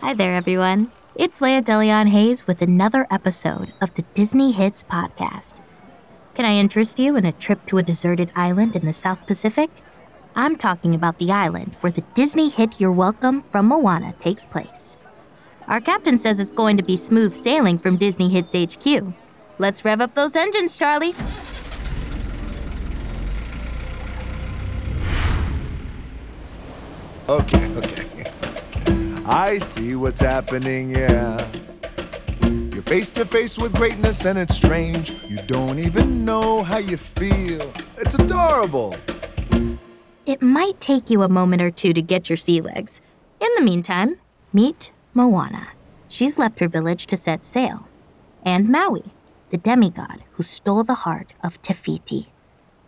Hi there, everyone. It's Laya Deleon Hayes with another episode of the Disney Hits Podcast. Can I interest you in a trip to a deserted island in the South Pacific? I'm talking about the island where the Disney hit You're Welcome from Moana takes place. Our captain says it's going to be smooth sailing from Disney Hits HQ. Let's rev up those engines, Charlie. Okay, okay. I see what's happening, yeah. You're face to face with greatness and it's strange. You don't even know how you feel. It's adorable. It might take you a moment or two to get your sea legs. In the meantime, meet Moana. She's left her village to set sail. And Maui, the demigod who stole the heart of Te Fiti.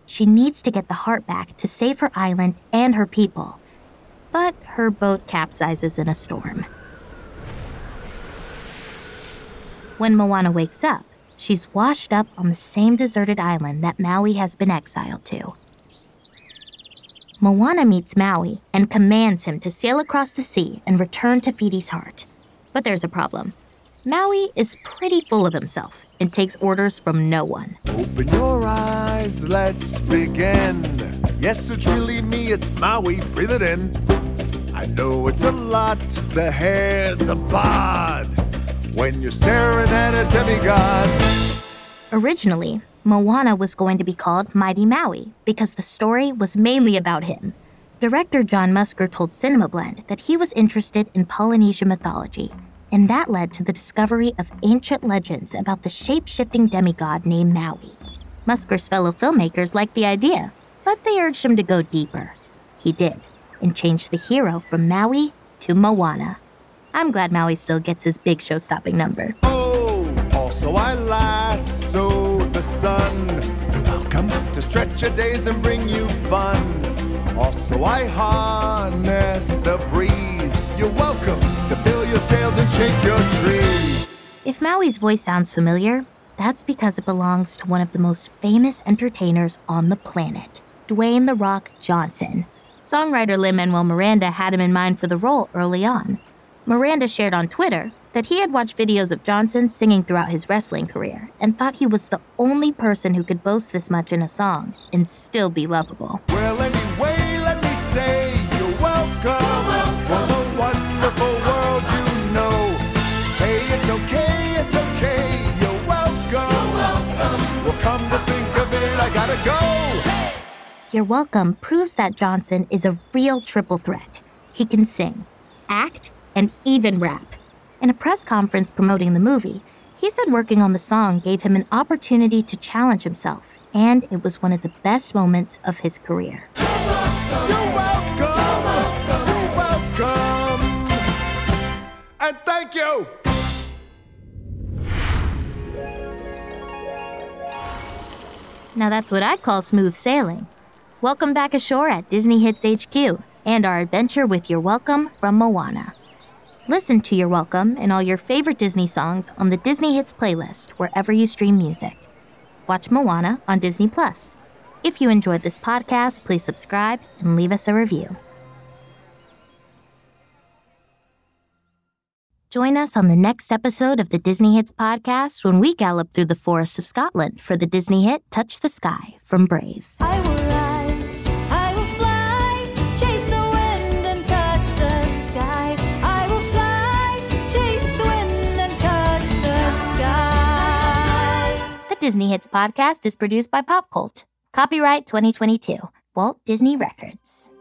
She needs to get the heart back to save her island and her people but her boat capsizes in a storm. When Moana wakes up, she's washed up on the same deserted island that Maui has been exiled to. Moana meets Maui and commands him to sail across the sea and return Te Fiti's heart. But there's a problem. Maui is pretty full of himself and takes orders from no one. Open your eyes, let's begin. Yes, it's really me, it's Maui, breathe it in. I know it's a lot, the hair, the bod, when you're staring at a demigod. Originally, Moana was going to be called Mighty Maui because the story was mainly about him. Director John Musker told Cinemablend that he was interested in Polynesian mythology and that led to the discovery of ancient legends about the shape shifting demigod named Maui. Musker's fellow filmmakers liked the idea, but they urged him to go deeper. He did, and changed the hero from Maui to Moana. I'm glad Maui still gets his big show stopping number. Oh, also I lasso the sun. You're welcome to stretch your days and bring you fun. Also, I harness the breeze. You're welcome to fill your sails and shake your trees. If Maui's voice sounds familiar, that's because it belongs to one of the most famous entertainers on the planet, Dwayne The Rock Johnson. Songwriter Lin Manuel Miranda had him in mind for the role early on. Miranda shared on Twitter that he had watched videos of Johnson singing throughout his wrestling career and thought he was the only person who could boast this much in a song and still be lovable. Well, anyway, let me say you're welcome. For the wonderful world you know. Hey, it's okay, You're Welcome proves that Johnson is a real triple threat. He can sing, act, and even rap. In a press conference promoting the movie, he said working on the song gave him an opportunity to challenge himself, and it was one of the best moments of his career. You're welcome. You're welcome. And thank you. Now that's what I call smooth sailing. Welcome back ashore at Disney Hits HQ and our adventure with You're Welcome from Moana. Listen to You're Welcome and all your favorite Disney songs on the Disney Hits playlist wherever you stream music. Watch Moana on Disney Plus. If you enjoyed this podcast, please subscribe and leave us a review. Join us on the next episode of the Disney Hits podcast when we gallop through the forests of Scotland for the Disney hit Touch the Sky from Brave. Disney Hits podcast is produced by Pop Cult. Copyright 2022. Walt Disney Records.